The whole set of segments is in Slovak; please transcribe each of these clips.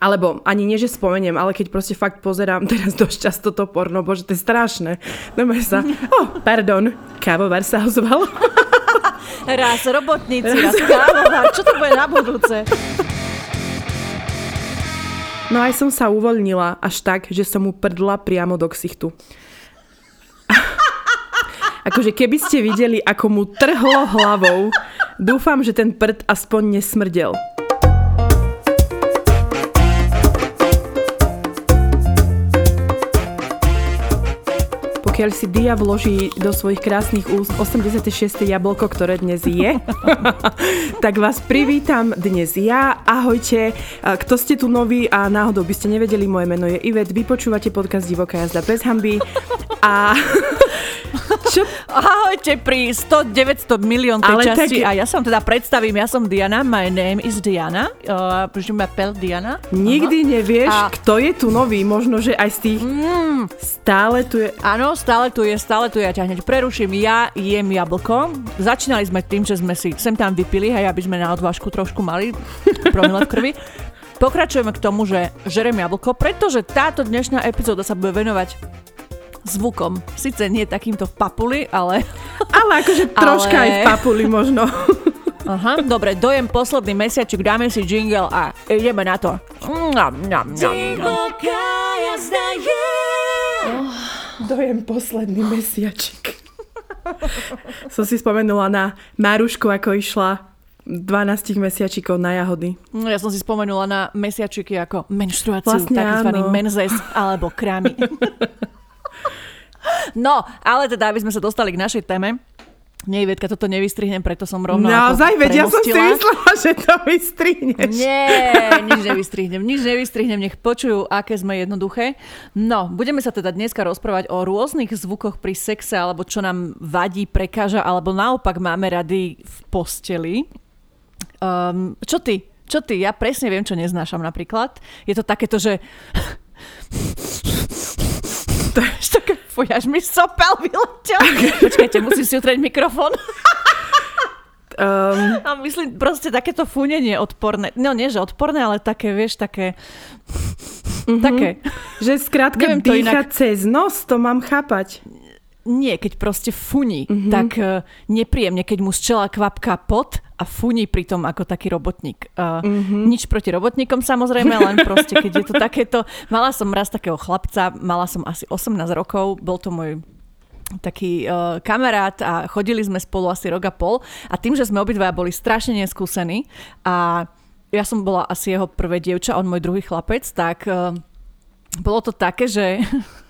alebo ani nie, že spomeniem, ale keď proste fakt pozerám teraz dosť často to porno, bože, to je strašné. No sa, oh, pardon, kávovar sa ozval. Raz robotníci, raz kávovar, čo to bude na budúce? No aj som sa uvoľnila až tak, že som mu prdla priamo do ksichtu. Akože keby ste videli, ako mu trhlo hlavou, dúfam, že ten prd aspoň nesmrdel. Pokiaľ si Dia vloží do svojich krásnych úst 86. jablko, ktoré dnes je, tak vás privítam dnes ja. Ahojte, kto ste tu noví a náhodou by ste nevedeli, moje meno je Ivet, vy počúvate podcast Divoká jazda bez hamby a čo? Ahojte pri 100, 900 milión tej Ale časti tak... a ja som teda predstavím, ja som Diana, my name is Diana, uh, je m'appelle Diana. Nikdy uh-huh. nevieš, a... kto je tu nový, možno, že aj z tých mm. stále tu je. Áno, stále tu je, stále tu je, ja ťa hneď preruším, ja jem jablko. Začínali sme tým, že sme si sem tam vypili, hej, aby sme na odvážku trošku mali promile v krvi. Pokračujeme k tomu, že žerem jablko, pretože táto dnešná epizóda sa bude venovať zvukom. Sice nie takýmto v papuli, ale... Ale akože troška ale... aj v papuli možno. Aha, dobre, dojem posledný mesiačik, dáme si jingle a ideme na to. Njam, njam, njam, oh, dojem posledný mesiačik. Som si spomenula na Márušku, ako išla 12 mesiačikov na jahody. No, ja som si spomenula na mesiačiky ako menštruáciu, vlastne takzvaný áno. menzes alebo krámy. No, ale teda, aby sme sa dostali k našej téme, nie, Vedka, toto nevystrihnem, preto som rovno Naozaj, veď ja som si myslela, že to vystrihneš. Nie, nič nevystrihnem, nič nevystrihnem, nech počujú, aké sme jednoduché. No, budeme sa teda dneska rozprávať o rôznych zvukoch pri sexe, alebo čo nám vadí, prekáža, alebo naopak máme rady v posteli. Um, čo ty? Čo ty? Ja presne viem, čo neznášam napríklad. Je to takéto, že to je také, fuj, až mi sopel vyletel. Počkajte, musím si utrieť mikrofón. Um, a myslím, proste takéto fúnenie odporné. No nie, že odporné, ale také, vieš, také... Mm-hmm. Také. Že skrátka Neviem dýchať inak... cez nos, to mám chápať nie, keď proste funí, mm-hmm. tak uh, nepríjemne, keď mu z čela kvapká pot a funí pritom ako taký robotník. Uh, mm-hmm. Nič proti robotníkom samozrejme, len proste, keď je to takéto... Mala som raz takého chlapca, mala som asi 18 rokov, bol to môj taký uh, kamarát a chodili sme spolu asi rok a pol a tým, že sme obidvaja boli strašne neskúsení a ja som bola asi jeho prvé dievča, on môj druhý chlapec, tak uh, bolo to také, že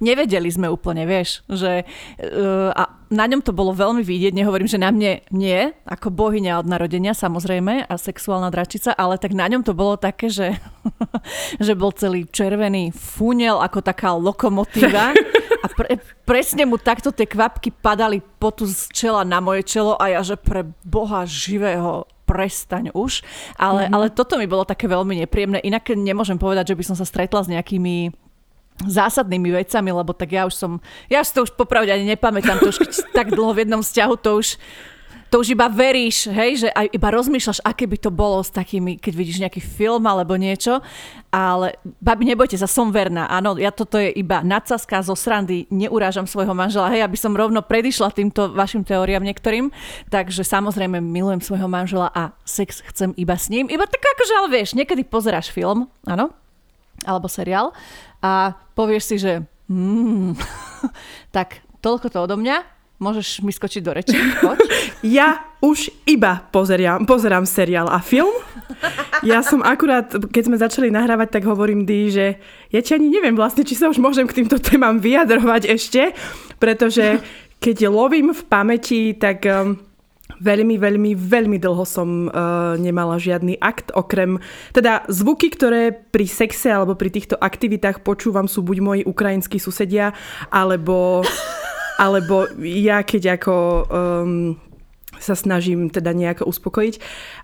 nevedeli sme úplne, vieš, že uh, a na ňom to bolo veľmi vidieť, nehovorím, že na mne nie, ako bohyňa od narodenia samozrejme a sexuálna dračica, ale tak na ňom to bolo také, že, že bol celý červený fúnel ako taká lokomotíva a pre, presne mu takto tie kvapky padali potu z čela na moje čelo a ja, že pre boha živého prestaň už. Ale, mm-hmm. ale toto mi bolo také veľmi nepríjemné. Inak nemôžem povedať, že by som sa stretla s nejakými zásadnými vecami, lebo tak ja už som, ja si to už popravde ani nepamätám, to už tak dlho v jednom vzťahu, to už to už iba veríš, hej, že aj iba rozmýšľaš, aké by to bolo s takými, keď vidíš nejaký film alebo niečo, ale babi, nebojte sa, som verná, áno, ja toto je iba nadsazka zo srandy, neurážam svojho manžela, hej, aby som rovno predišla týmto vašim teóriám niektorým, takže samozrejme milujem svojho manžela a sex chcem iba s ním, iba tak akože, ale vieš, niekedy pozeráš film, áno, alebo seriál a povieš si, že mm, tak toľko to odo mňa, môžeš mi skočiť do reči, poď. Ja už iba pozerám, pozerám seriál a film. Ja som akurát, keď sme začali nahrávať, tak hovorím Dí, že ja či ani neviem vlastne, či sa už môžem k týmto témam vyjadrovať ešte, pretože keď lovím v pamäti, tak um, Veľmi, veľmi, veľmi dlho som uh, nemala žiadny akt, okrem teda zvuky, ktoré pri sexe alebo pri týchto aktivitách počúvam sú buď moji ukrajinskí susedia, alebo, alebo ja keď ako um, sa snažím teda nejako uspokojiť.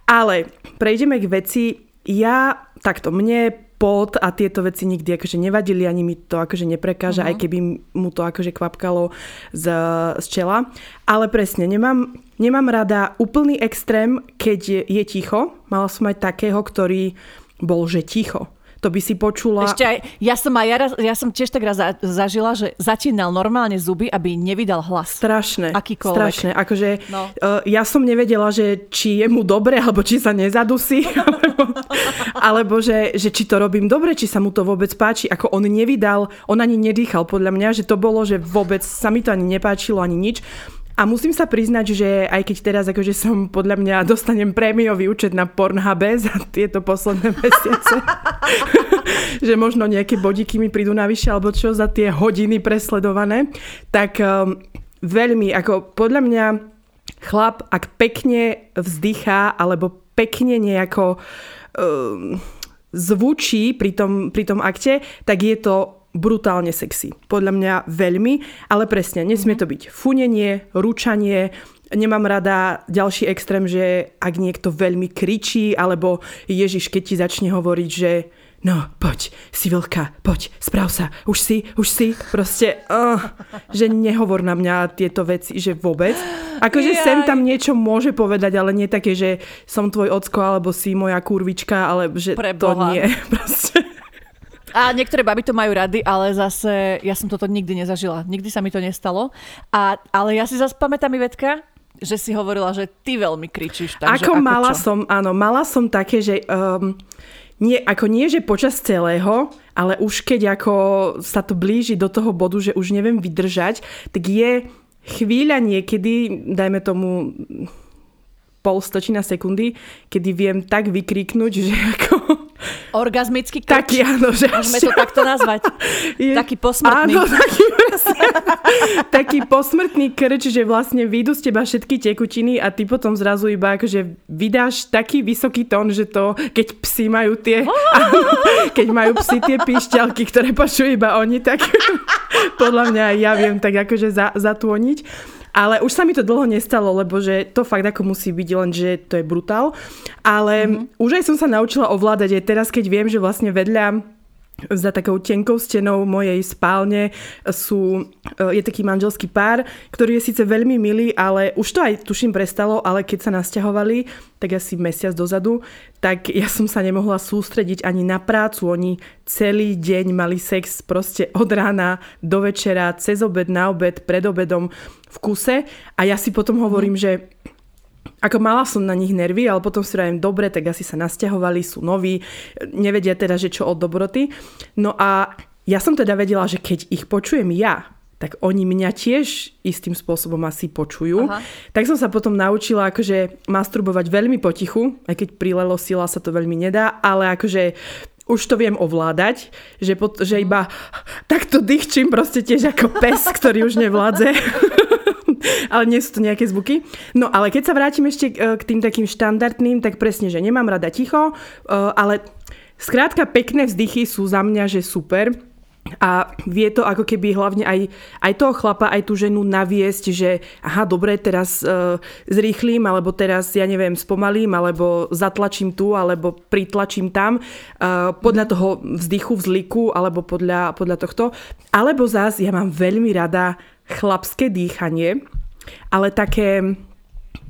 Ale prejdeme k veci. Ja takto, mne pot a tieto veci nikdy akože nevadili, ani mi to akože neprekáža, uh-huh. aj keby mu to akože kvapkalo z, z čela. Ale presne, nemám, nemám rada úplný extrém, keď je, je ticho. Mala som aj takého, ktorý bol, že ticho. to by si počula. Ešte aj, ja som aj ja, ja som tiež tak raz za, zažila, že začínal normálne zuby, aby nevydal hlas. Strašné. Akýkoľvek. Strašné. Akože No. uh, ja som nevedela, že či je mu dobre, alebo či sa nezadusí, alebo že, že či to robím dobre, či sa mu to vôbec páči. Ako on nevydal, on ani nedýchal podľa mňa, že to bolo, že vôbec sa mi to ani nepáčilo, ani nič. A musím sa priznať, že aj keď teraz akože som podľa mňa dostanem prémiový účet na Pornhube za tieto posledné mesiace, že možno nejaké bodíky mi prídu navyše alebo čo za tie hodiny presledované, tak um, veľmi, ako podľa mňa chlap, ak pekne vzdychá alebo pekne nejako um, zvučí pri tom, pri tom akte, tak je to brutálne sexy. Podľa mňa veľmi, ale presne, nesmie to byť funenie, ručanie, nemám rada ďalší extrém, že ak niekto veľmi kričí, alebo Ježiš, keď ti začne hovoriť, že no, poď, si veľká, poď, správ sa, už si, už si, proste, uh, že nehovor na mňa tieto veci, že vôbec. Akože Jaj. sem tam niečo môže povedať, ale nie také, že som tvoj ocko, alebo si moja kurvička, ale že to Preboha. nie, proste. A niektoré baby to majú rady, ale zase ja som toto nikdy nezažila. Nikdy sa mi to nestalo. A, ale ja si zase pamätám, Ivetka, že si hovorila, že ty veľmi kričíš. Takže ako, mala čo? som, áno, mala som také, že um, nie, ako nie, že počas celého, ale už keď ako sa to blíži do toho bodu, že už neviem vydržať, tak je chvíľa niekedy, dajme tomu pol stočina sekundy, kedy viem tak vykriknúť, že ako... Orgazmický krč. Taký, áno, že Môžeme to takto nazvať. Je- Taký posmrtný. Áno, taký, taký posmrtný krč, že vlastne vyjdú z teba všetky tekutiny a ty potom zrazu iba akože vydáš taký vysoký tón, že to, keď psi majú tie, keď majú psi tie pišťalky, ktoré počujú iba oni, tak podľa mňa aj ja viem tak akože za, zatôniť. Ale už sa mi to dlho nestalo, lebo že to fakt ako musí byť, len že to je brutál. Ale mm-hmm. už aj som sa naučila ovládať aj teraz, keď viem, že vlastne vedľa za takou tenkou stenou mojej spálne sú, je taký manželský pár, ktorý je síce veľmi milý, ale už to aj tuším prestalo, ale keď sa nasťahovali, tak asi mesiac dozadu, tak ja som sa nemohla sústrediť ani na prácu. Oni celý deň mali sex proste od rána do večera, cez obed, na obed, pred obedom v kuse a ja si potom hovorím, že ako mala som na nich nervy, ale potom si vravím, dobre, tak asi sa nasťahovali, sú noví, nevedia teda, že čo od dobroty. No a ja som teda vedela, že keď ich počujem ja, tak oni mňa tiež istým spôsobom asi počujú. Aha. Tak som sa potom naučila akože masturbovať veľmi potichu, aj keď prilelo sila sa to veľmi nedá, ale akože už to viem ovládať, že, pot, že iba takto dýchčím proste tiež ako pes, ktorý už nevládze. ale nie sú to nejaké zvuky. No ale keď sa vrátim ešte e, k tým takým štandardným, tak presne, že nemám rada ticho, e, ale skrátka pekné vzdychy sú za mňa, že super. A vie to ako keby hlavne aj, aj toho chlapa, aj tú ženu naviesť, že aha, dobre, teraz uh, zrýchlim, alebo teraz, ja neviem, spomalím, alebo zatlačím tu, alebo pritlačím tam, uh, podľa toho vzdychu, vzliku, alebo podľa, podľa tohto. Alebo zás, ja mám veľmi rada chlapské dýchanie, ale také,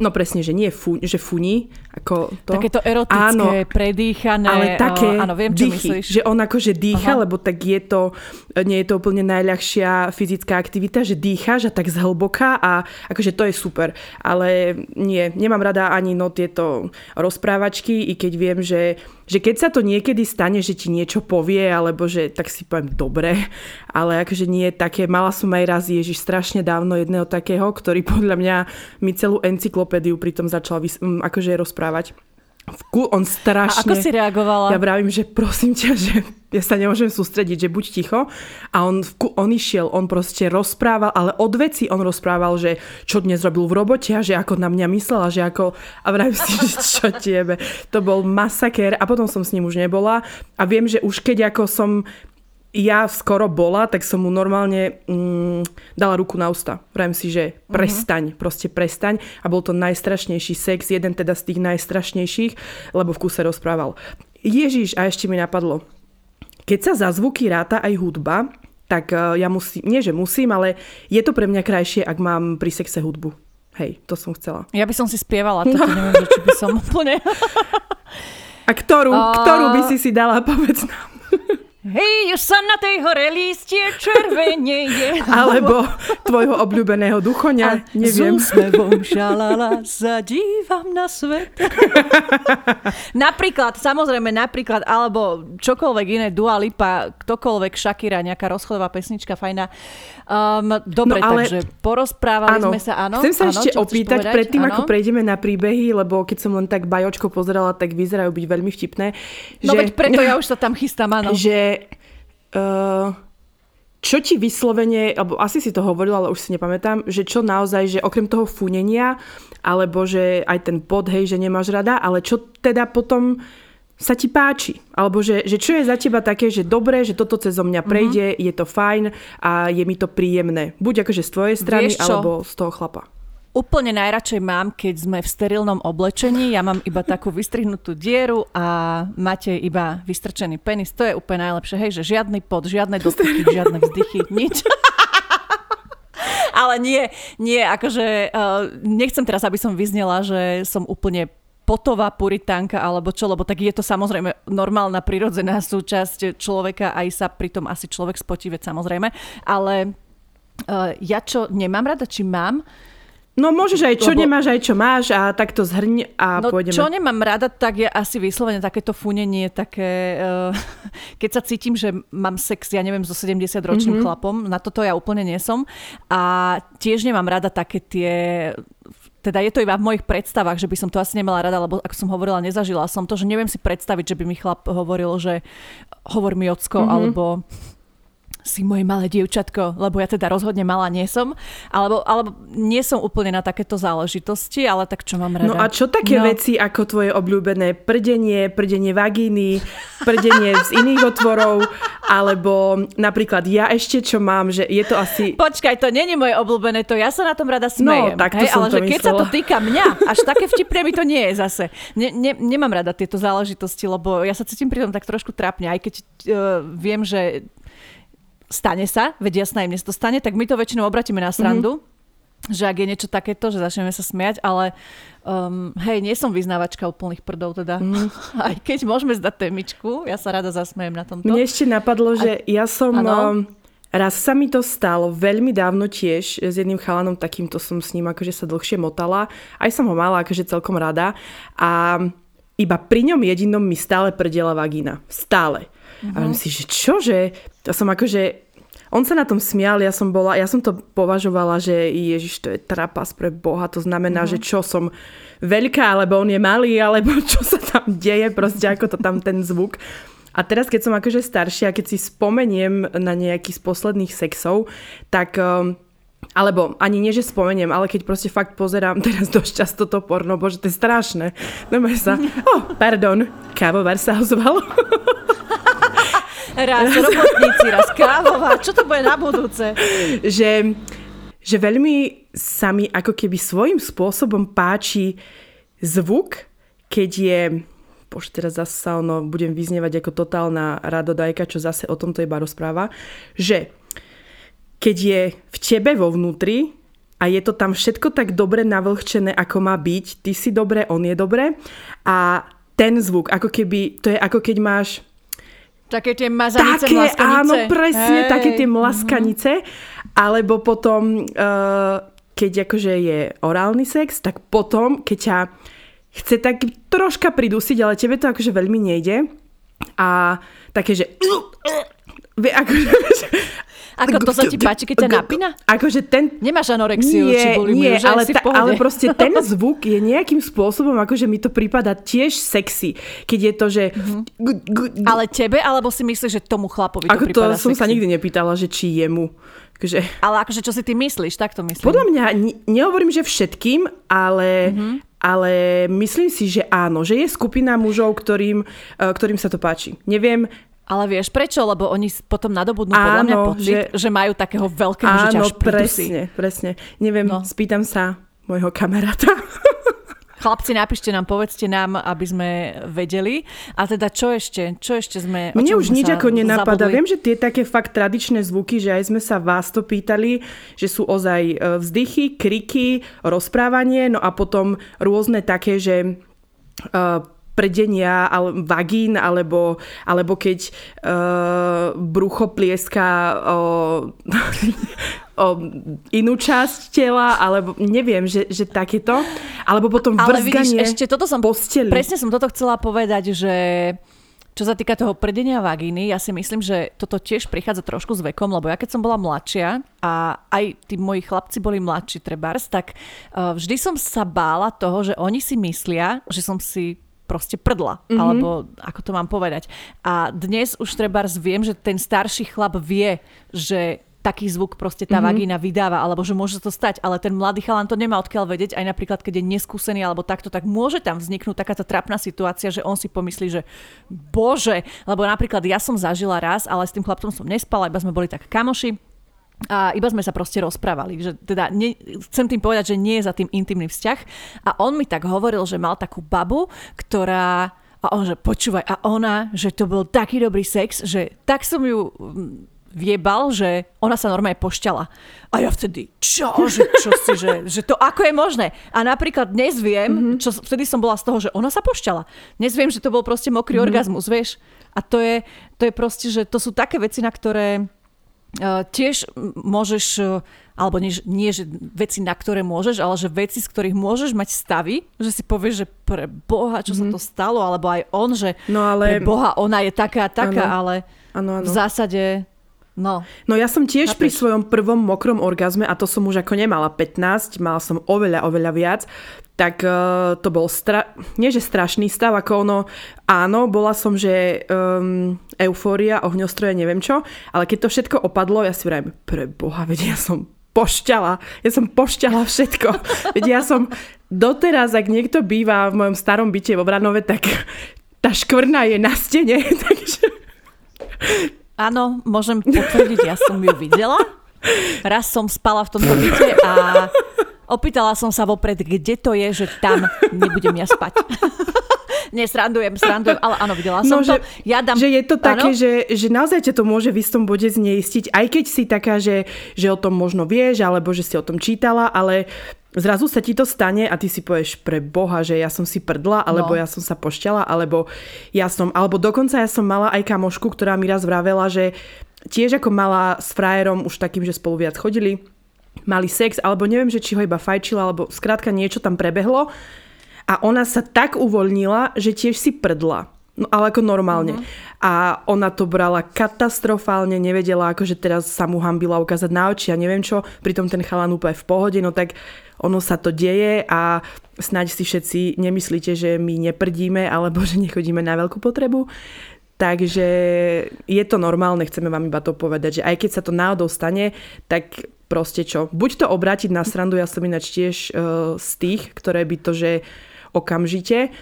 no presne, že nie fu, že funí, ako to. Takéto erotické, Áno, predýchané. ale také áno, viem, čo dýchy, myslíš. že on akože dýcha, Aha. lebo tak je to, nie je to úplne najľahšia fyzická aktivita, že dýcháš a tak zhlboka a akože to je super. Ale nie, nemám rada ani no tieto rozprávačky, i keď viem, že, že keď sa to niekedy stane, že ti niečo povie, alebo že tak si poviem dobre, ale akože nie také, mala som aj raz Ježiš strašne dávno jedného takého, ktorý podľa mňa mi celú encyklopédiu pritom začal vys- akože rozprávať. Vku, on A strašne... ako si reagovala? Ja vravím, že prosím ťa, že ja sa nemôžem sústrediť, že buď ticho. A on, vku- on išiel, on proste rozprával, ale od veci on rozprával, že čo dnes robil v robote a že ako na mňa myslela, že ako... A vravím si, že čo tiebe. To bol masakér a potom som s ním už nebola. A viem, že už keď ako som ja skoro bola, tak som mu normálne mm, dala ruku na ústa. Vravím si, že prestaň, proste prestaň. A bol to najstrašnejší sex, jeden teda z tých najstrašnejších, lebo v kuse rozprával. Ježiš, a ešte mi napadlo. Keď sa za zvuky ráta aj hudba, tak eh, ja musím, nie že musím, ale je to pre mňa krajšie, ak mám pri sexe hudbu. Hej, to som chcela. Ja by som si spievala, toto neviem, že či by som úplne... A ktorú, uh... ktorú by si si dala, povedz nám. Hej, už sa na tej hore lístie červenieje. Alebo tvojho obľúbeného duchoňa, neviem. S úsmevom šalala zadívam na svet. napríklad, samozrejme, napríklad, alebo čokoľvek iné, Dua Lipa, ktokoľvek, Shakira, nejaká rozchodová pesnička, fajná. Um, dobre, no, ale... takže porozprávali áno. sme sa, áno. Chcem sa áno, ešte opýtať, predtým, ako prejdeme na príbehy, lebo keď som len tak bajočko pozerala, tak vyzerajú byť veľmi vtipné. No že... veď preto ja už sa tam chystám, áno. Že čo ti vyslovene, alebo asi si to hovoril, ale už si nepamätám, že čo naozaj, že okrem toho funenia, alebo že aj ten pod, hej, že nemáš rada, ale čo teda potom sa ti páči? Alebo že, že čo je za teba také, že dobre, že toto cez mňa prejde, mm-hmm. je to fajn a je mi to príjemné. Buď akože z tvojej strany, alebo z toho chlapa. Úplne najradšej mám, keď sme v sterilnom oblečení. Ja mám iba takú vystrihnutú dieru a máte iba vystrčený penis. To je úplne najlepšie. Hej, že žiadny pod, žiadne dotyky, žiadne vzdychy, nič. Ale nie, nie, akože uh, nechcem teraz, aby som vyznela, že som úplne potová puritánka alebo čo, lebo tak je to samozrejme normálna, prirodzená súčasť človeka, aj sa pritom asi človek spotí, veď samozrejme. Ale uh, ja čo nemám rada, či mám, No môžeš aj čo Lebo... nemáš, aj čo máš a tak to zhrň a no, pôjdeme. čo nemám rada, tak je asi vyslovene takéto funenie, také, uh, keď sa cítim, že mám sex, ja neviem, so 70-ročným mm-hmm. chlapom, na toto ja úplne nie som. A tiež nemám rada také tie teda je to iba v mojich predstavách, že by som to asi nemala rada, lebo ako som hovorila, nezažila som to, že neviem si predstaviť, že by mi chlap hovoril, že hovor mi ocko, mm-hmm. alebo si moje malé dievčatko, lebo ja teda rozhodne malá nie som, alebo, alebo nie som úplne na takéto záležitosti, ale tak čo mám rada. No a čo také no. veci ako tvoje obľúbené prdenie, prdenie vagíny, prdenie z iných otvorov, alebo napríklad ja ešte čo mám, že je to asi... Počkaj, to není moje obľúbené, to ja sa na tom rada no, smejem. No, tak to hej, ale to že keď sa to týka mňa, až také vtipné mi to nie je zase. Ne, ne, nemám rada tieto záležitosti, lebo ja sa cítim pri tom tak trošku trápne, aj keď uh, viem, že stane sa, veď jasná, im to stane, tak my to väčšinou obratíme na srandu. Mm-hmm že ak je niečo takéto, že začneme sa smiať, ale um, hej, nie som vyznávačka úplných prdov teda. Mm. Aj keď môžeme zdať témičku, ja sa rada zasmejem na tomto. Mne ešte napadlo, že A... ja som... Um, raz sa mi to stalo veľmi dávno tiež s jedným chalanom, takýmto som s ním akože sa dlhšie motala. Aj som ho mala akože celkom rada. A iba pri ňom jedinom mi stále prdela vagína. Stále. Uh-huh. A myslím si, že čo, že to som akože on sa na tom smial, ja som bola, ja som to považovala, že Ježiš, to je trapas pre Boha, to znamená, uh-huh. že čo som veľká, alebo on je malý, alebo čo sa tam deje, proste ako to tam ten zvuk. A teraz, keď som akože staršia, keď si spomeniem na nejaký z posledných sexov, tak um, alebo ani nie, že spomeniem, ale keď proste fakt pozerám teraz dosť často to porno, bože, to je strašné. No sa, oh, pardon, kávovar sa ozval. Raz robotníci, raz kávová. Čo to bude na budúce? Že, že veľmi sa mi ako keby svojím spôsobom páči zvuk, keď je bože, teraz zase sa ono, budem vyznievať ako totálna radodajka, čo zase o tomto iba rozpráva, že keď je v tebe vo vnútri a je to tam všetko tak dobre navlhčené, ako má byť, ty si dobre, on je dobre a ten zvuk, ako keby, to je ako keď máš Také tie mazanice, také, mlaskanice. Áno, presne, Hej. také tie mlaskanice. Mm-hmm. Alebo potom, uh, keď akože je orálny sex, tak potom, keď ťa chce tak troška pridusiť, ale tebe to akože veľmi nejde. A také, že... Akože, ako to sa ti páči, keď ťa napína? Akože ten... Nemáš anorexiu, nie, či nie, že ale, ta, ale proste ten zvuk je nejakým spôsobom, akože mi to prípada tiež sexy. Keď je to, že... Mm-hmm. Ale tebe, alebo si myslíš, že tomu chlapovi to Ako to som sa nikdy nepýtala, že či jemu. Akože... Ale akože čo si ty myslíš, tak to myslím. Podľa mňa, ne, nehovorím, že všetkým, ale... Mm-hmm ale myslím si, že áno, že je skupina mužov, ktorým, e, ktorým sa to páči. Neviem, ale vieš prečo? Lebo oni potom nadobudnú podľa mňa pocit, že, že majú takého veľkého, áno, že ťa presne, presne. Neviem, no. spýtam sa môjho kamaráta. Chlapci, napíšte nám, povedzte nám, aby sme vedeli. A teda čo ešte? Čo ešte sme... Mne už nič ako nenapadá. Viem, že tie také fakt tradičné zvuky, že aj sme sa vás to pýtali, že sú ozaj e, vzdychy, kriky, rozprávanie, no a potom rôzne také, že uh, prdenia, ale, vagín, alebo, alebo keď uh, brucho plieska o, o inú časť tela, alebo neviem, že, že takéto. Alebo potom Ale vidíš, ešte toto som, posteli. presne som toto chcela povedať, že čo sa týka toho prdenia vagíny, ja si myslím, že toto tiež prichádza trošku s vekom, lebo ja keď som bola mladšia a aj tí moji chlapci boli mladší trebárs, tak uh, vždy som sa bála toho, že oni si myslia, že som si proste prdla, mm-hmm. alebo ako to mám povedať. A dnes už trebárs viem, že ten starší chlap vie, že taký zvuk proste tá mm-hmm. vagína vydáva, alebo že môže to stať, ale ten mladý chalan to nemá odkiaľ vedieť, aj napríklad keď je neskúsený alebo takto, tak môže tam vzniknúť takáto trapná situácia, že on si pomyslí, že bože, lebo napríklad ja som zažila raz, ale s tým chlapcom som nespala, iba sme boli tak kamoši, a iba sme sa proste rozprávali. Že teda ne, chcem tým povedať, že nie je za tým intimný vzťah. A on mi tak hovoril, že mal takú babu, ktorá a on, že počúvaj, a ona, že to bol taký dobrý sex, že tak som ju viebal, že ona sa normálne pošťala. A ja vtedy, čo, že, čo si, že, že to ako je možné? A napríklad dnes viem, mm-hmm. čo vtedy som bola z toho, že ona sa pošťala. Dnes viem, že to bol proste mokrý mm-hmm. orgazmus, vieš? A to je, to je proste, že to sú také veci, na ktoré tiež môžeš, uh, alebo nie, nie, že veci, na ktoré môžeš, ale že veci, z ktorých môžeš mať stavy, že si povieš, že pre Boha, čo mm-hmm. sa mhm. to stalo, alebo aj on, že no ale... pre Boha, ona je taká taká, ano. ale ano, ano. v zásade No. no ja som tiež Chápeš? pri svojom prvom mokrom orgazme, a to som už ako nemala 15, mala som oveľa, oveľa viac, tak uh, to bol stra- nie že strašný stav, ako ono, áno, bola som, že um, eufória, ohňostroje, neviem čo, ale keď to všetko opadlo, ja si vrajím, pre boha, veď ja som pošťala, ja som pošťala všetko. veď ja som doteraz, ak niekto býva v mojom starom byte vo Branove, tak tá škvrna je na stene, takže Áno, môžem potvrdiť, ja som ju videla. Raz som spala v tomto byte a opýtala som sa vopred, kde to je, že tam nebudem ja spať. Nie, srandujem, srandujem, ale áno, videla som no, to. Že, ja dám... že je to také, že, že naozaj ťa to môže v istom bode zneistiť, aj keď si taká, že, že o tom možno vieš, alebo že si o tom čítala, ale zrazu sa ti to stane a ty si povieš pre Boha, že ja som si prdla, alebo no. ja som sa pošťala, alebo ja som, alebo dokonca ja som mala aj kamošku, ktorá mi raz vravela, že tiež ako mala s frajerom už takým, že spolu viac chodili, mali sex, alebo neviem, že či ho iba fajčila, alebo skrátka niečo tam prebehlo a ona sa tak uvoľnila, že tiež si prdla. No, ale ako normálne. Uh-huh. A ona to brala katastrofálne, nevedela, akože teraz sa mu hambila ukázať na oči a neviem čo, pritom ten chalan úplne v pohode, no tak ono sa to deje a snáď si všetci nemyslíte, že my neprdíme alebo že nechodíme na veľkú potrebu. Takže je to normálne, chceme vám iba to povedať, že aj keď sa to náhodou stane, tak proste čo, buď to obrátiť na srandu, ja som ináč tiež uh, z tých, ktoré by to, že okamžite,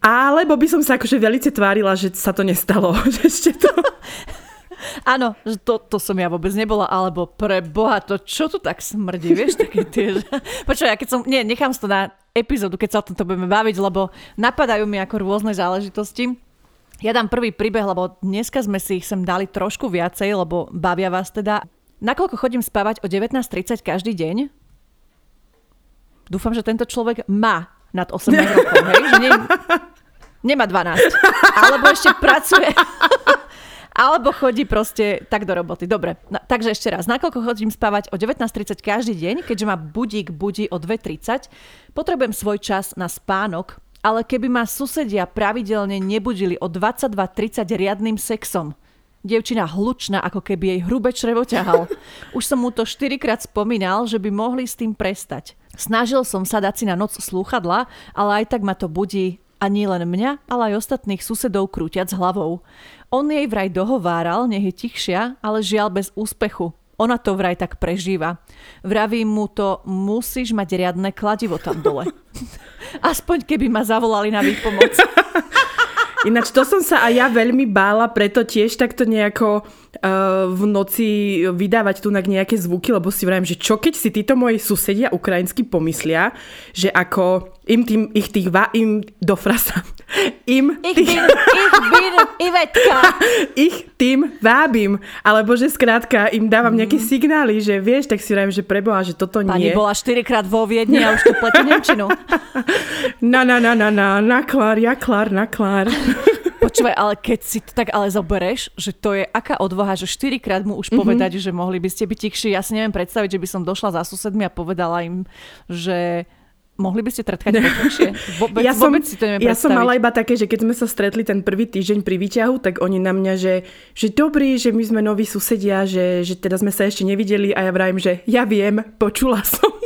alebo by som sa akože velice tvárila, že sa to nestalo. Že ešte to... Áno, to, to som ja vôbec nebola, alebo pre Boha, to čo tu tak smrdí, vieš, také tie... Počuaj, ja keď som... Nie, nechám to na epizódu, keď sa o tomto budeme baviť, lebo napadajú mi ako rôzne záležitosti. Ja dám prvý príbeh, lebo dneska sme si ich sem dali trošku viacej, lebo bavia vás teda. Nakoľko chodím spávať o 19.30 každý deň? Dúfam, že tento človek má nad 18 rokov, hej? Že nie, nemá 12. Alebo ešte pracuje. Alebo chodí proste tak do roboty. Dobre, no, takže ešte raz. Nakoľko chodím spávať o 19.30 každý deň, keďže ma budík budí o 2.30, potrebujem svoj čas na spánok, ale keby ma susedia pravidelne nebudili o 22.30 riadnym sexom, Dievčina hlučná, ako keby jej hrubé črevo ťahal. Už som mu to štyrikrát spomínal, že by mohli s tým prestať. Snažil som sa dať si na noc slúchadla, ale aj tak ma to budí a nie len mňa, ale aj ostatných susedov krúťať s hlavou. On jej vraj dohováral, nech je tichšia, ale žiaľ bez úspechu. Ona to vraj tak prežíva. Vravím mu to, musíš mať riadne kladivo tam dole. Aspoň keby ma zavolali na výpomoc. Ináč to som sa aj ja veľmi bála, preto tiež takto nejako uh, v noci vydávať tu nejaké zvuky, lebo si vrajím, že čo keď si títo moji susedia ukrajinsky pomyslia, že ako im tým, ich tých va, im do frasa Im, Ich bin, ich bin Ivetka. ich tým vábim. Alebo že skrátka im dávam nejaké Mhm. signály, že vieš, tak si vravím, že preboha, že toto Pani nie. bola štyrikrát vo Viedni a už tu plete Nemčinu. Na, na, na, na, na, naklár, jaklár, naklár. Počúvaj, ale keď si to tak ale zobereš, že to je aká odvaha, že štyrikrát mu už povedať, že mohli by ste byť tichší. Ja si neviem predstaviť, že by som došla za susedmi a povedala im, že mohli by ste trtkať potichšie. Vôbec, ja som, vôbec si to neviem ja som mala iba také, že keď sme sa stretli ten prvý týždeň pri výťahu, tak oni na mňa, že, že dobrý, že my sme noví susedia, že, že teda sme sa ešte nevideli a ja vrajím, že ja viem, počula som.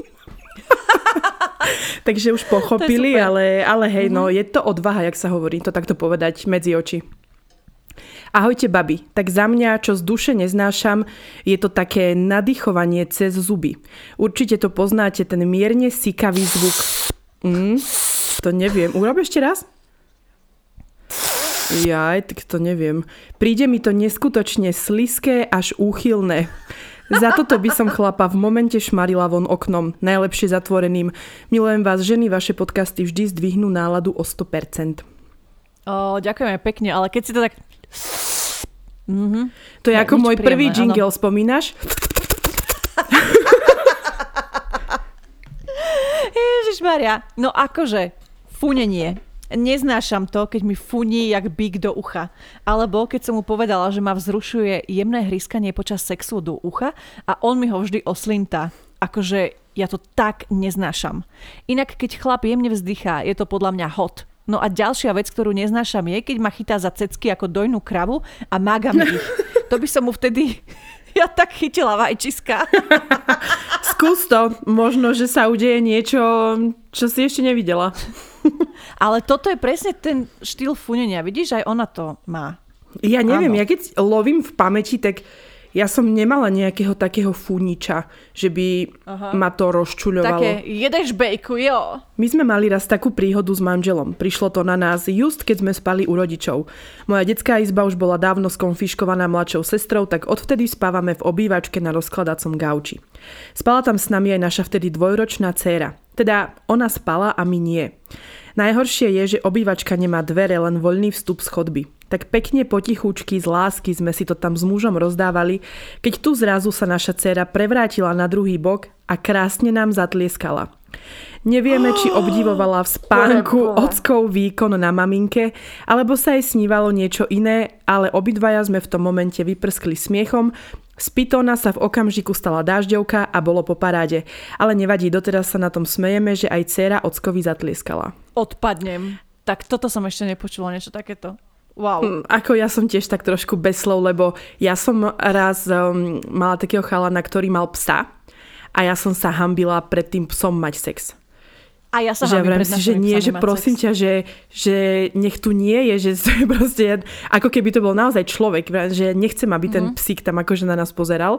Takže už pochopili, ale, ale hej, no je to odvaha, jak sa hovorí, to takto povedať medzi oči. Ahojte babi, tak za mňa, čo z duše neznášam, je to také nadýchovanie cez zuby. Určite to poznáte, ten mierne sikavý zvuk. Mm, to neviem. Urob ešte raz? Jaj, tak to neviem. Príde mi to neskutočne sliské až úchylné. Za toto by som chlapa v momente šmarila von oknom, najlepšie zatvoreným. Milujem vás ženy, vaše podcasty vždy zdvihnú náladu o 100%. O, ďakujeme pekne, ale keď si to tak... Mhm. To je No, ako môj prvý príjemné, jingle, spomínaš? Ježiš Maria, no akože, funenie. Neznášam to, keď mi funí jak bík do ucha. Alebo keď som mu povedala, že ma vzrušuje jemné hryskanie počas sexu do ucha a on mi ho vždy oslintá. Akože ja to tak neznášam. Inak keď chlap jemne vzdychá, je to podľa mňa hot. No a ďalšia vec, ktorú neznášam je, keď ma chytá za cecky ako dojnú kravu a mága mi ich. To by som mu vtedy... Ja tak chytila vajčiska. Skús to, možno, že sa udeje niečo, čo si ešte nevidela. Ale toto je presne ten štýl funenia. Vidíš, aj ona to má. Ja neviem, Áno. ja keď lovím v pamäti, tak ja som nemala nejakého takého fúniča, že by Aha. ma to rozčuľovalo. Také, jedeš bejku, jo. My sme mali raz takú príhodu s manželom. Prišlo to na nás just, keď sme spali u rodičov. Moja detská izba už bola dávno skonfiškovaná mladšou sestrou, tak odvtedy spávame v obývačke na rozkladacom gauči. Spala tam s nami aj naša vtedy dvojročná dcéra. Teda ona spala a my nie. Najhoršie je, že obývačka nemá dvere, len voľný vstup z chodby. Tak pekne potichúčky z lásky sme si to tam s mužom rozdávali, keď tu zrazu sa naša dcéra prevrátila na druhý bok a krásne nám zatlieskala. Nevieme, či obdivovala v spánku ockov výkon na maminke, alebo sa jej snívalo niečo iné, ale obidvaja sme v tom momente vyprskli smiechom, z pitóna sa v okamžiku stala dážďovka a bolo po paráde. Ale nevadí, doteraz sa na tom smejeme, že aj dcéra ockovi zatlieskala. Odpadnem. Tak toto som ešte nepočula, niečo takéto. Wow. Hm, Ako ja som tiež tak trošku bez slov, lebo ja som raz um, mala takého chalana, ktorý mal psa a ja som sa hambila pred tým psom mať sex. A ja sa že vrem si, že nie, že prosím sex. ťa, že, že nech tu nie je, že to je proste, ako keby to bol naozaj človek, že nechcem, aby ten Mhm. psík tam akože na nás pozeral,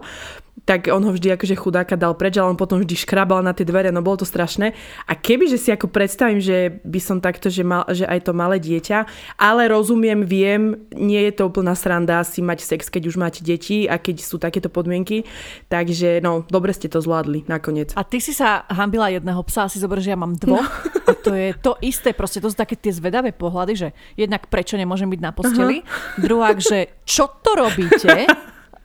tak on ho vždy akože chudáka dal preč, ale on potom vždy škrabal na tie dvere, no bolo to strašné. A keby, že si ako predstavím, že by som takto, že, mal, že aj to malé dieťa, ale rozumiem, viem, nie je to úplná sranda si mať sex, keď už máte deti a keď sú takéto podmienky, takže no, dobre ste to zvládli nakoniec. A ty si sa hambila jedného psa, si zober, že ja mám dvoch. A to je to isté, proste to sú také tie zvedavé pohľady, že jednak prečo nemôžem byť na posteli, druhák, že čo to robíte?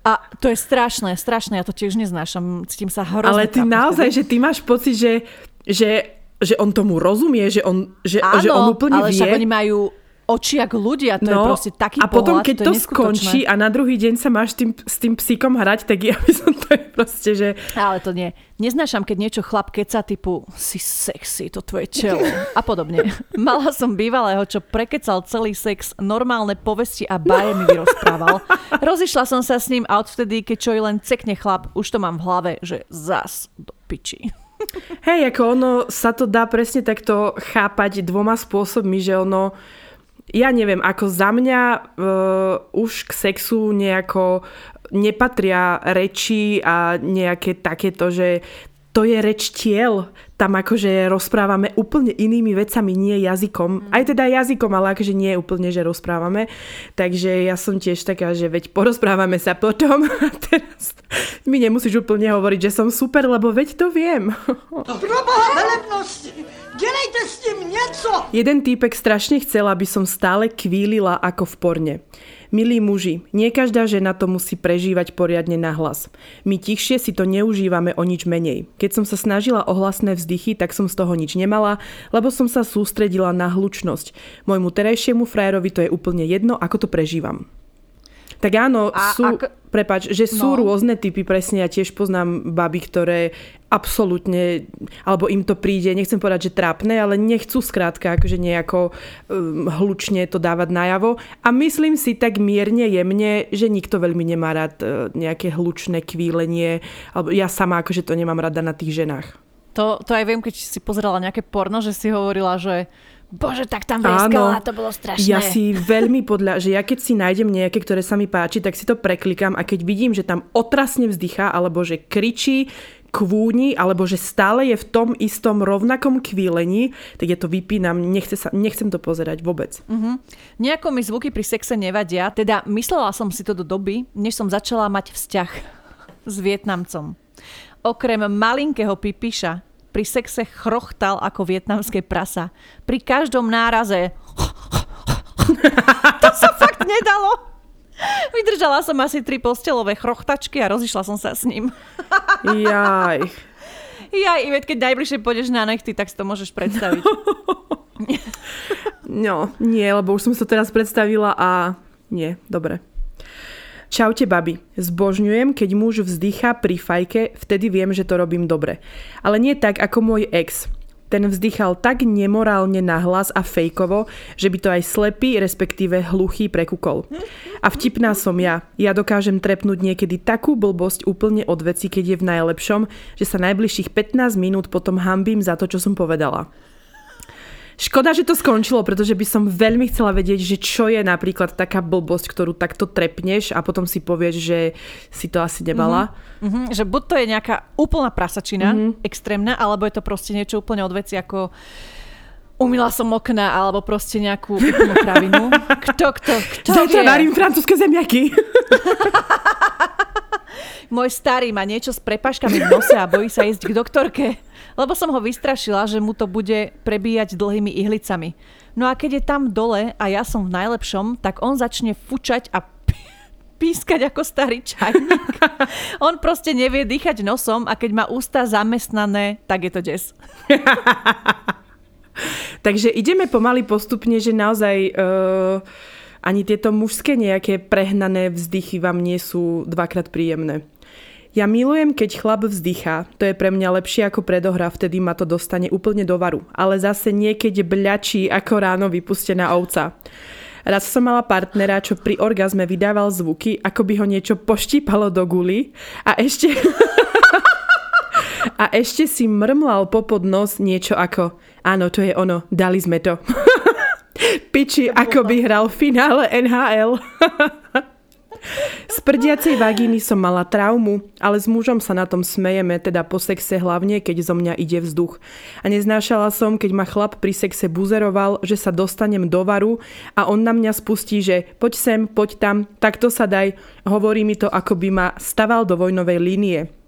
A to je strašné, strašné, ja to tiež neznášam, cítim sa hrozne. Ale ty naozaj, že ty máš pocit, že, že, že on tomu rozumie, že on, že, Áno, že on úplne ale vie. však oni majú oči ako ľudia, to je proste taký No, a potom, pohľad, keď to, to, je skončí a na druhý deň sa máš tým, s tým psíkom hrať, tak ja by som to je proste, že... Ale to nie. Neznášam, keď niečo chlap keca typu si sexy, to tvoje telo a podobne. Mala som bývalého, čo prekecal celý sex, normálne povesti a baje mi vyrozprával. Rozišla som sa s ním a odvtedy, keď čo i len cekne chlap, už to mám v hlave, že zas do piči. Hej, ako ono sa to dá presne takto chápať dvoma spôsobmi, že ono... Ja neviem, ako za mňa uh, už k sexu nejako nepatria reči a nejaké takéto, že to je reč tiel. Tam akože rozprávame úplne inými vecami, nie jazykom. Aj teda jazykom, ale akože nie úplne, že rozprávame. Takže ja som tiež taká, že veď porozprávame sa potom a teraz mi nemusíš úplne hovoriť, že som super, lebo veď to viem. Proboha velebnosti! Dělejte s tím něco! Jeden týpek strašne chcel, aby som stále kvílila ako v porne. Milí muži, nie každá žena to musí prežívať poriadne na hlas. My tichšie si to neužívame o nič menej. Keď som sa snažila o hlasné vzdychy, tak som z toho nič nemala, lebo som sa sústredila na hlučnosť. Môjmu terajšiemu frajerovi to je úplne jedno, ako to prežívam. Tak áno, a sú, ak... prepač, že sú no. rôzne typy, presne, ja tiež poznám baby, ktoré absolútne, alebo im to príde, nechcem povedať, že trápne, ale nechcú skrátka akože nejako um, hlučne to dávať najavo. A myslím si tak mierne, jemne, že nikto veľmi nemá rád uh, nejaké hlučné kvílenie, alebo ja sama akože to nemám rada na tých ženách. To, to aj viem, keď si pozerala nejaké porno, že si hovorila, že Bože, tak tam vreskala, to bolo strašné. Ja si veľmi podľa, že ja keď si nájdem nejaké, ktoré sa mi páči, tak si to preklikám a keď vidím, že tam otrasne vzdychá, alebo že kričí, kvúni, alebo že stále je v tom istom rovnakom kvílení, tak ja to vypínam, nechce sa, nechcem to pozerať vôbec. Uh-huh. Nejako mi zvuky pri sexe nevadia, teda myslela som si to do doby, než som začala mať vzťah s Vietnamcom. Okrem malinkého pipiša pri sexe chrochtal ako vietnamské prasa. Pri každom náraze to sa fakt nedalo. Vydržala som asi tri postelové chrochtačky a rozišla som sa s ním. Jaj. Jaj, Ivet, keď najbližšie pôjdeš na nechty, tak si to môžeš predstaviť. No, nie, lebo už som sa teraz predstavila a nie, dobre. Čaute, babi. Zbožňujem, keď muž vzdychá pri fajke, vtedy viem, že to robím dobre. Ale nie tak ako môj ex. Ten vzdychal tak nemorálne nahlas a fejkovo, že by to aj slepý, respektíve hluchý prekúkol. A vtipná som ja. Ja dokážem trepnúť niekedy takú blbosť úplne od veci, keď je v najlepšom, že sa najbližších 15 minút potom hambím za to, čo som povedala. Škoda, že to skončilo, pretože by som veľmi chcela vedieť, že čo je napríklad taká blbosť, ktorú takto trepneš a potom si povieš, že si to asi. Mm-hmm. Mm-hmm. Že buď to je nejaká úplná prasačina, mm-hmm. extrémna, alebo je to proste niečo úplne od veci ako umila som okna, alebo proste nejakú úplnú kravinu. Kto, kto, kto Zajtra varím francúzske zemiaky. Môj starý má niečo s prepaškami v nose a bojí sa ísť k doktorke lebo som ho vystrašila, že mu to bude prebíjať dlhými ihlicami. No a keď je tam dole a ja som v najlepšom, tak on začne fučať a pískať ako starý čajník. on proste nevie dýchať nosom a keď má ústa zamestnané, tak je to des. Takže ideme pomaly postupne, že naozaj uh, ani tieto mužské nejaké prehnané vzdychy vám nie sú dvakrát príjemné. Ja milujem, keď chlap vzdychá. To je pre mňa lepšie ako predohra, vtedy ma to dostane úplne do varu. Ale zase niekedy bľačí ako ráno vypustená ovca. Raz som mala partnera, čo pri orgazme vydával zvuky, ako by ho niečo poštípalo do guly a ešte... a ešte si mrmlal popod nos niečo ako áno, to je ono, dali sme to. Piči, ako by hral v finále NHL. Z prdiacej vagíny som mala traumu, ale s mužom sa na tom smejeme, teda po sexe hlavne, keď zo mňa ide vzduch. A neznášala som, keď ma chlap pri sexe buzeroval, že sa dostanem do varu a on na mňa spustí, že poď sem, poď tam, takto sa daj. Hovorí mi to, ako by ma staval do vojnovej línie.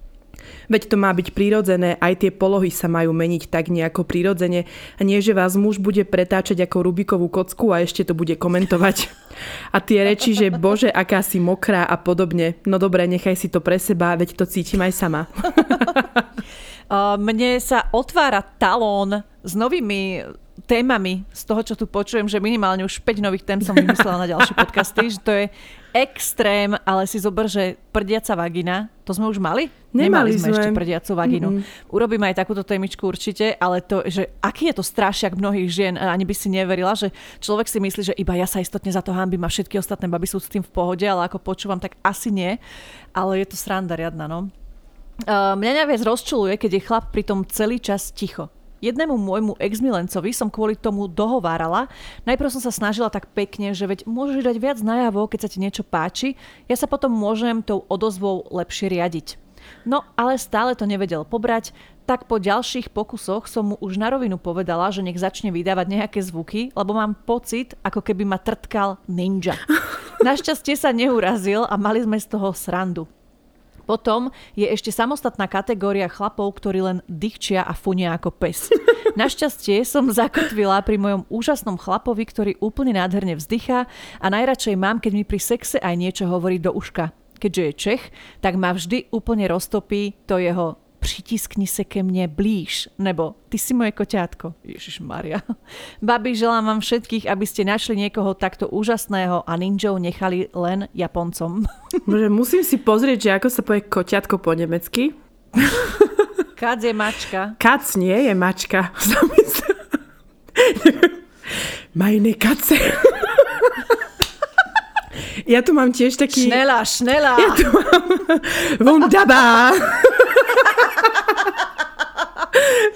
Veď to má byť prirodzené, aj tie polohy sa majú meniť tak nejako prirodzene a nie, že vás muž bude pretáčať ako Rubikovú kocku a ešte to bude komentovať. A tie reči, že bože, aká si mokrá a podobne. No dobre, nechaj si to pre seba, veď to cítim aj sama. Mne sa otvára talón s novými témami z toho, čo tu počujem, že minimálne už 5 nových tém som vymyslela na ďalšie podcasty, že to je extrém, ale si zober, že prdiaca vagina, to sme už mali? Nemali, Nemali sme, sme ešte prdiacu vaginu. Mm-hmm. Urobíme aj takúto témičku určite, ale to, že aký je to strašiak mnohých žien, ani by si neverila, že človek si myslí, že iba ja sa istotne za to hambím a všetky ostatné baby sú s tým v pohode, ale ako počúvam, tak asi nie. Ale je to sranda riadna, no. Uh, mňa najviac rozčuluje, keď je chlap pritom celý čas ticho. Jednému môjmu exmilencovi som kvôli tomu dohovárala. Najprv som sa snažila tak pekne, že veď môžeš dať viac najavo, keď sa ti niečo páči. Ja sa potom môžem tou odozvou lepšie riadiť. No, ale stále to nevedel pobrať, tak po ďalších pokusoch som mu už na rovinu povedala, že nech začne vydávať nejaké zvuky, lebo mám pocit, ako keby ma trtkal ninja. Našťastie sa neurazil a mali sme z toho srandu. Potom je ešte samostatná kategória chlapov, ktorí len dýchčia a funia ako pes. Našťastie som zakotvila pri mojom úžasnom chlapovi, ktorý úplne nádherne vzdychá a najradšej mám, keď mi pri sexe aj niečo hovorí do uška. Keďže je Čech, tak ma vždy úplne roztopí to jeho přitiskni se ke mne blíž, nebo ty si moje koťátko. Ježiš Maria. Babi, želám vám všetkých, aby ste našli niekoho takto úžasného a ninjou nechali len Japoncom. Bože, musím si pozrieť, že ako sa povie koťatko po nemecky. Kac je mačka. Kac nie je mačka. Majne kace. Ja tu mám tiež taký... Šnela, šnela. Ja tu mám... Wunderbar.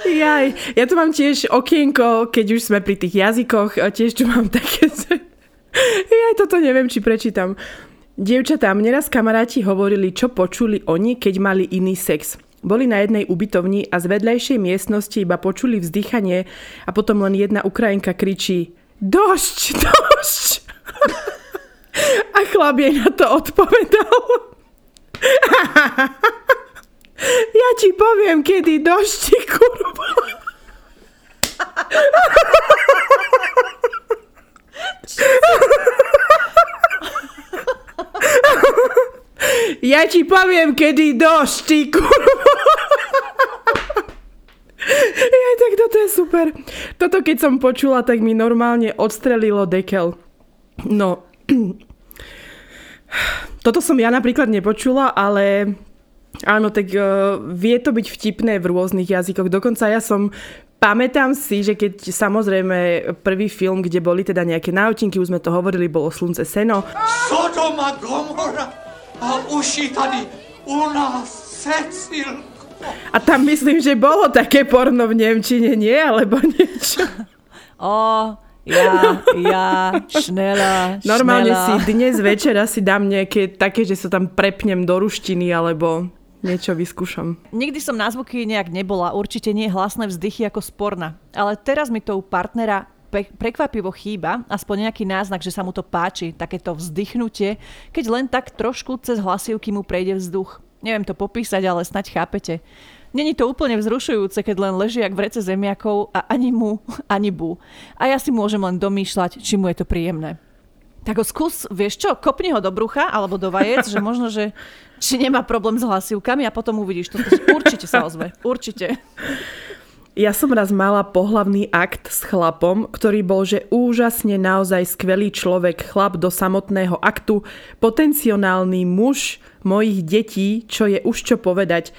Jaj, ja tu mám tiež okienko, keď už sme pri tých jazykoch, tiež tu mám také... Ja toto neviem, či prečítam. Dievčatá, mne raz kamaráti hovorili, čo počuli oni, keď mali iný sex. Boli na jednej ubytovni a z vedľajšej miestnosti iba počuli vzdychanie a potom len jedna Ukrajinka kričí Došť, došť! A chlap jej na to odpovedal. Ja ti poviem, kedy došti, kurva. Ja ti poviem, kedy došti, kurva. Ja, tak toto je super. Toto keď som počula, tak mi normálne odstrelilo dekel. No, toto som ja napríklad nepočula, ale áno, tak uh, vie to byť vtipné v rôznych jazykoch. Dokonca ja som Pamätám si, že keď samozrejme prvý film, kde boli teda nejaké náučinky, už sme to hovorili, bolo Slunce seno. Sodoma Gomora a uši tady u nás Cecilko. A tam myslím, že bolo také porno v Nemčine, nie? Alebo niečo. O, ja, ja, šnela, Normálne šnela. si dnes večera si dám nejaké také, že sa tam prepnem do ruštiny alebo niečo vyskúšam. Nikdy som na zvuky nejak nebola, určite nie hlasné vzdychy ako sporna. Ale teraz mi to u partnera prekvapivo chýba, aspoň nejaký náznak, že sa mu to páči, takéto vzdychnutie, keď len tak trošku cez hlasivky mu prejde vzduch. Neviem to popísať, ale snať chápete. Není to úplne vzrušujúce, keď len leží jak v rece zemiakov a ani mu, ani bu. A ja si môžem len domýšľať, či mu je to príjemné. Tak ho skús, vieš čo, kopni ho do brucha alebo do vajec, že možno, že či nemá problém s hlasivkami a potom uvidíš, to určite sa ozve. Určite. Ja som raz mala pohlavný akt s chlapom, ktorý bol, že úžasne naozaj skvelý človek, chlap do samotného aktu, potenciálny muž mojich detí, čo je už čo povedať.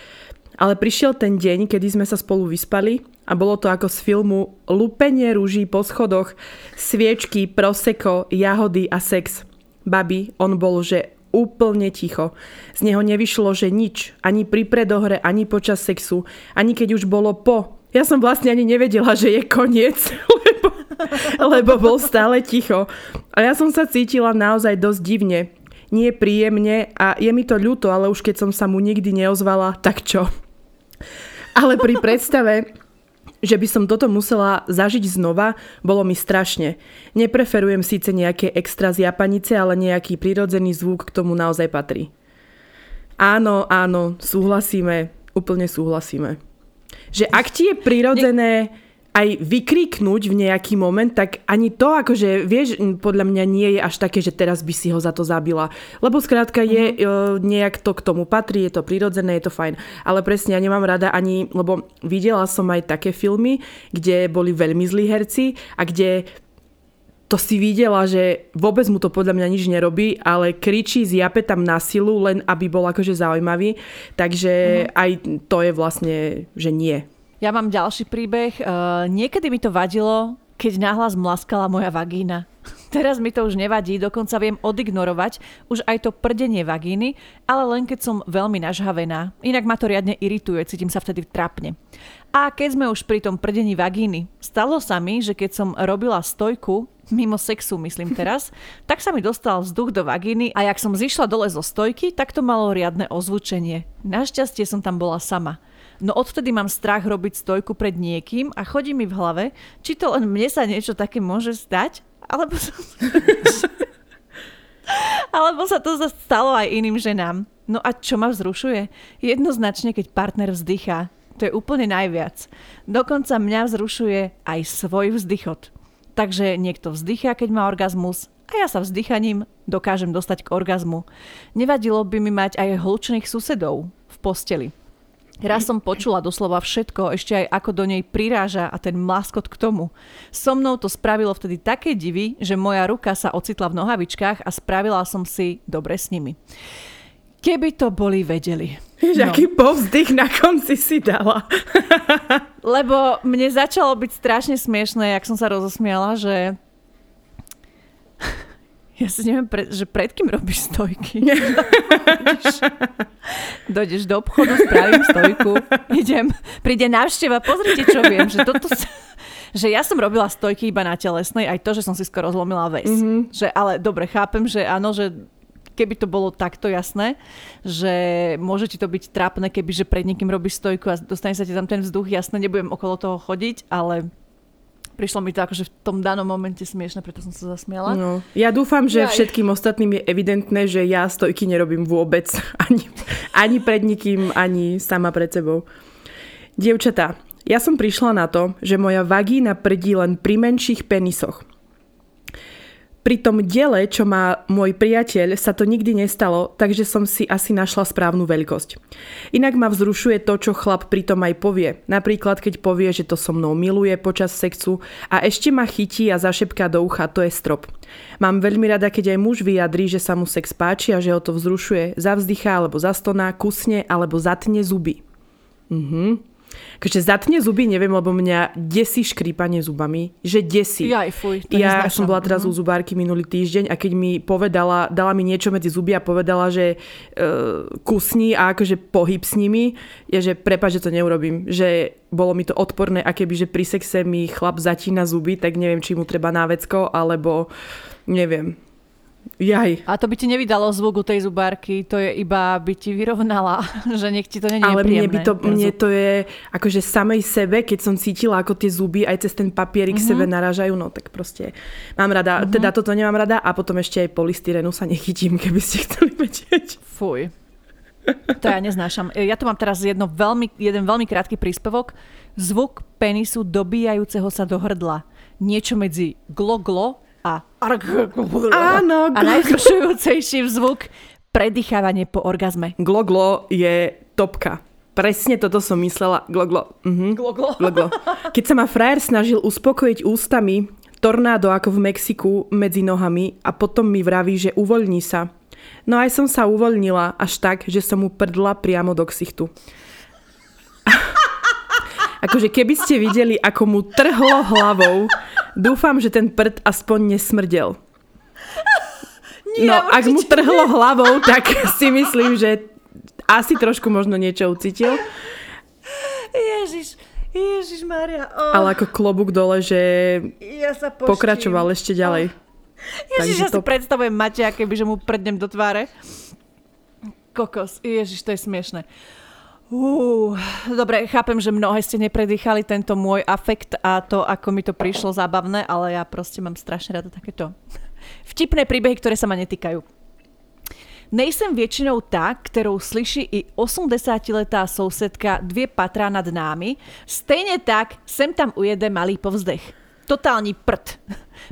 Ale prišiel ten deň, kedy sme sa spolu vyspali a bolo to ako z filmu Lupenie rúží po schodoch, sviečky, proseko, jahody a sex. Babi, on bol, že úplne ticho. Z neho nevyšlo, že nič, ani pri predohre, ani počas sexu, ani keď už bolo po. Ja som vlastne ani nevedela, že je koniec, lebo, lebo bol stále ticho. A ja som sa cítila naozaj dosť divne. Nie príjemne a je mi to ľúto, ale už keď som sa mu nikdy neozvala, tak čo? Ale pri predstave, že by som toto musela zažiť znova, bolo mi strašne. Nepreferujem síce nejaké extra z Japanice, ale nejaký prirodzený zvuk k tomu naozaj patrí. Áno, áno, súhlasíme, úplne súhlasíme. Že ak ti je prirodzené... Aj vykriknúť v nejaký moment, tak ani to akože, vieš, podľa mňa nie je až také, že teraz by si ho za to zabila. Lebo skrátka je mm-hmm. nejak to k tomu patrí, je to prirodzené, je to fajn. Ale presne ja nemám rada ani, lebo videla som aj také filmy, kde boli veľmi zlí herci a kde to si videla, že vôbec mu to podľa mňa nič nerobí, ale kričí, zjape tam na silu, len aby bol akože zaujímavý. Takže mm-hmm. aj to je vlastne, že nie. Ja mám ďalší príbeh. Uh, niekedy mi to vadilo, keď nahlas mlaskala moja vagína. Teraz mi to už nevadí, dokonca viem odignorovať už aj to prdenie vagíny, ale len keď som veľmi nažhavená. Inak ma to riadne irituje, cítim sa vtedy trapne. A keď sme už pri tom prdení vagíny, stalo sa mi, že keď som robila stojku, mimo sexu myslím teraz, tak sa mi dostal vzduch do vagíny a jak som zišla dole zo stojky, tak to malo riadne ozvučenie. Našťastie som tam bola sama. No odvtedy mám strach robiť stojku pred niekým a chodí mi v hlave, či to len mne sa niečo také môže stať, alebo sa, alebo sa to stalo aj iným ženám. No a čo ma vzrušuje? Jednoznačne, keď partner vzdychá. To je úplne najviac. Dokonca mňa vzrušuje aj svoj vzdychot. Takže niekto vzdychá, keď má orgazmus a ja sa vzdychaním dokážem dostať k orgazmu. Nevadilo by mi mať aj hlučných susedov v posteli. Raz som počula doslova všetko, ešte aj ako do nej priráža a ten mlaskot k tomu. So mnou to spravilo vtedy také divy, že moja ruka sa ocitla v nohavičkách a spravila som si dobre s nimi. Keby to boli vedeli. No. aký povzdych na konci si dala. Lebo mne začalo byť strašne smiešné, jak som sa rozosmiala, že ja si neviem, pre, že pred kým robíš stojky. dojdeš, dojdeš do obchodu, spravím stojku, idem, príde návšteva, pozrite, čo viem, že toto sa, že ja som robila stojky iba na telesnej, aj to, že som si skoro zlomila väz. Mm-hmm. Že, ale dobre, chápem, že áno, že keby to bolo takto jasné, že môže ti to byť trápne, keby že pred niekým robíš stojku a dostane sa ti tam ten vzduch, jasne, nebudem okolo toho chodiť, ale prišlo mi to akože v tom danom momente smiešne, preto som sa zasmiala. No. Ja dúfam, že Aj. všetkým ostatným je evidentné, že ja stojky nerobím vôbec. Ani, ani pred nikým, ani sama pred sebou. Dievčatá, ja som prišla na to, že moja vagína prdí len pri menších penisoch. Pri tom diele, čo má môj priateľ, sa to nikdy nestalo, takže som si asi našla správnu veľkosť. Inak ma vzrušuje to, čo chlap pritom aj povie. Napríklad, keď povie, že to so mnou miluje počas sexu a ešte ma chytí a zašepká do ucha, to je strop. Mám veľmi rada, keď aj muž vyjadrí, že sa mu sex páči a že ho to vzrušuje. Zavzdychá alebo zastoná, kusne alebo zatne zuby. Mhm. Keďže zatne zuby, neviem, lebo mňa desí škrípanie zubami, že desí. Ja, fuj, to ja neznášam. som bola teraz uh-huh. u zubárky minulý týždeň a keď mi povedala, dala mi niečo medzi zuby a povedala, že uh, kusni a akože pohyb s nimi, je, že prepáč, že to neurobím. Že bolo mi to odporné a keby, že pri sexe mi chlap zatína zuby, tak neviem, či mu treba návecko, alebo neviem. Jaj. A to by ti nevydalo zvuk u tej zubárky, to je iba by ti vyrovnala, že nech ti to nie je Ale mne, by to, mne to je akože samej sebe, keď som cítila, ako tie zuby aj cez ten papierik uh-huh. sebe naražajú, no tak proste mám rada, uh-huh. teda toto nemám rada a potom ešte aj polystyrenu sa nechytím, keby ste chceli vedieť. Fuj. To ja neznášam. Ja tu mám teraz jedno veľmi, jeden veľmi krátky príspevok. Zvuk penisu dobíjajúceho sa do hrdla. Niečo medzi glo-glo a Áno, a najzrušujúcejší zvuk predýchávanie po orgazme. Gloglo je topka. Presne toto som myslela. Gloglo. Mhm. Gloglo. Gloglo. Keď sa ma frajer snažil uspokojiť ústami, tornádo ako v Mexiku medzi nohami a potom mi vraví, že uvoľní sa. No aj som sa uvoľnila až tak, že som mu prdla priamo do ksichtu. akože keby ste videli, ako mu trhlo hlavou, Dúfam, že ten prd aspoň nesmrdel. Nie, no, ak mu trhlo nie. hlavou, tak si myslím, že asi trošku možno niečo ucítil. Ježiš, Ježiš Maria. Oh. Ale ako klobúk dole, že ja sa pokračoval ešte ďalej. Oh. Ježiš, ja to... si predstavujem Matia, keby že mu prdnem do tváre. Kokos, ježiš, to je smiešne. Uh, dobre, chápem, že mnohé ste nepredýchali tento môj afekt a to, ako mi to prišlo zábavné, ale ja proste mám strašne rada takéto vtipné príbehy, ktoré sa ma netýkajú. Nejsem väčšinou tá, ktorou slyší i 80-letá sousedka dvě patra nad námi, stejne tak sem tam ujede malý povzdech. Totální prd.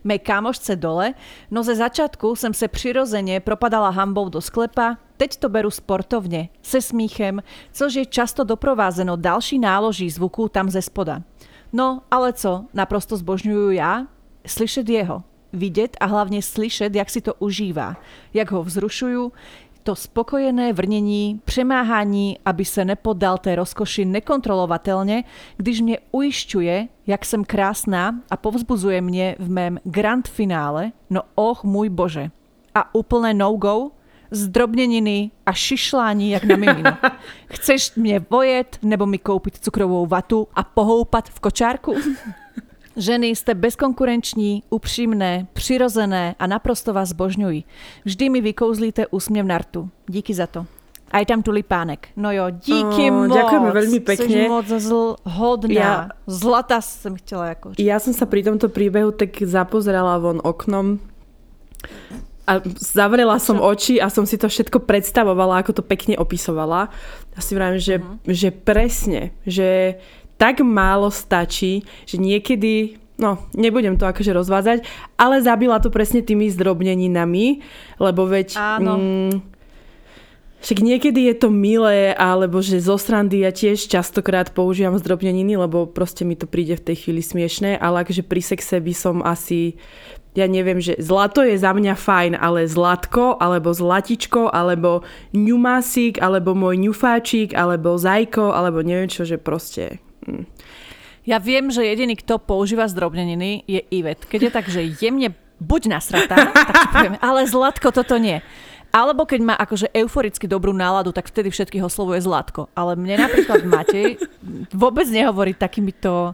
Mé kámošce dole, no ze začátku jsem se přirozeně propadala hambou do sklepa, Teď to beru sportovne, se smíchem, což je často doprovázeno další náloží zvuku tam ze spoda. No, ale co, naprosto zbožňuju já? Slyšet jeho, vidět a hlavně slyšet, jak si to užívá, jak ho vzrušuju, to spokojené vrnění, přemáhání, aby se nepodal té rozkoši nekontrolovatelně, když mě ujišťuje, jak jsem krásná a povzbuzuje mě v mém grand finále, no och můj bože. A úplné no-go? Zdrobneniny a šišlání jak na mimino. Chceš mě vojet nebo mi koupit cukrovou vatu a pohoupat v kočárku? Ženy, jste bezkonkurenční, upřímné, přirozené a naprosto vás zbožňují. Vždy mi vykouzlíte úsměv na rtu. Díky za to. A je tam tulipánek. No jo, díky oh, moc. Ďakujeme veľmi pekne. Jsi moc zl- hodná. Ja, Zlata som chcela ako... Ja som sa pri tomto príbehu tak zapozerala von oknom a zavrela som oči a som si to všetko predstavovala, ako to pekne opisovala. A si vravím, že, uh-huh. že presne, že tak málo stačí, že niekedy no, nebudem to akože rozvádzať, ale zabila to presne tými zdrobneninami, lebo veď... Áno. Mm, však niekedy je to milé, alebo že zo srandy ja tiež častokrát používam zdrobneniny, lebo proste mi to príde v tej chvíli smiešné, ale akože pri sexe by som asi ja neviem, že zlato je za mňa fajn, ale zlatko, alebo zlatičko, alebo ňumásik, alebo môj ňufáčik, alebo zajko, alebo neviem čo, že proste... Hm. Ja viem, že jediný, kto používa zdrobneniny, je Ivet. Keď je tak, že jemne buď nasratá, tak poviem, ale zlatko toto nie. Alebo keď má akože euforicky dobrú náladu, tak vtedy všetkých oslovuje Zlatko. Ale mne napríklad Matej vôbec nehovorí takýmito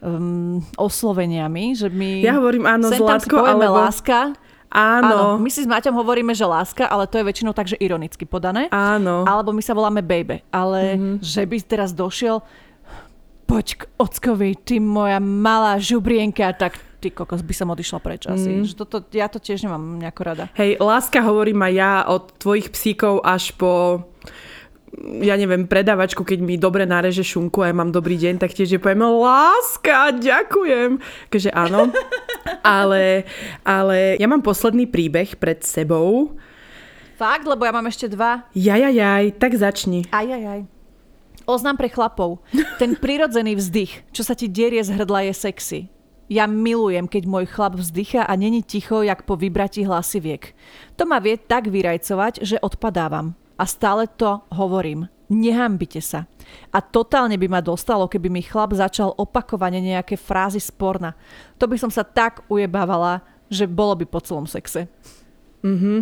um, osloveniami, že my... Ja hovorím áno, Zlatko, alebo... láska. Áno. áno. My si s Maťom hovoríme, že láska, ale to je väčšinou tak, že ironicky podané. Áno. Alebo my sa voláme baby. Ale mm-hmm. že by teraz došiel poď k ockovi, ty moja malá žubrienka, tak ty kokos by som odišla preč asi. Mm. Že toto, ja to tiež nemám nejako rada. Hej, láska hovorím aj ja od tvojich psíkov až po ja neviem, predavačku, keď mi dobre nareže šunku a ja mám dobrý deň, tak tiež je poviem, láska, ďakujem. Takže áno. ale, ale ja mám posledný príbeh pred sebou. Fakt? Lebo ja mám ešte dva. Jajajaj, tak začni. Ajajaj. Oznám pre chlapov. Ten prirodzený vzdych, čo sa ti derie z hrdla, je sexy. Ja milujem, keď môj chlap vzdycha a není ticho, jak po vybratí hlasiviek. To ma vie tak vyrajcovať, že odpadávam. A stále to hovorím. Nehambite sa. A totálne by ma dostalo, keby mi chlap začal opakovane nejaké frázy sporna. To by som sa tak ujebávala, že bolo by po celom sexe. Mm-hmm.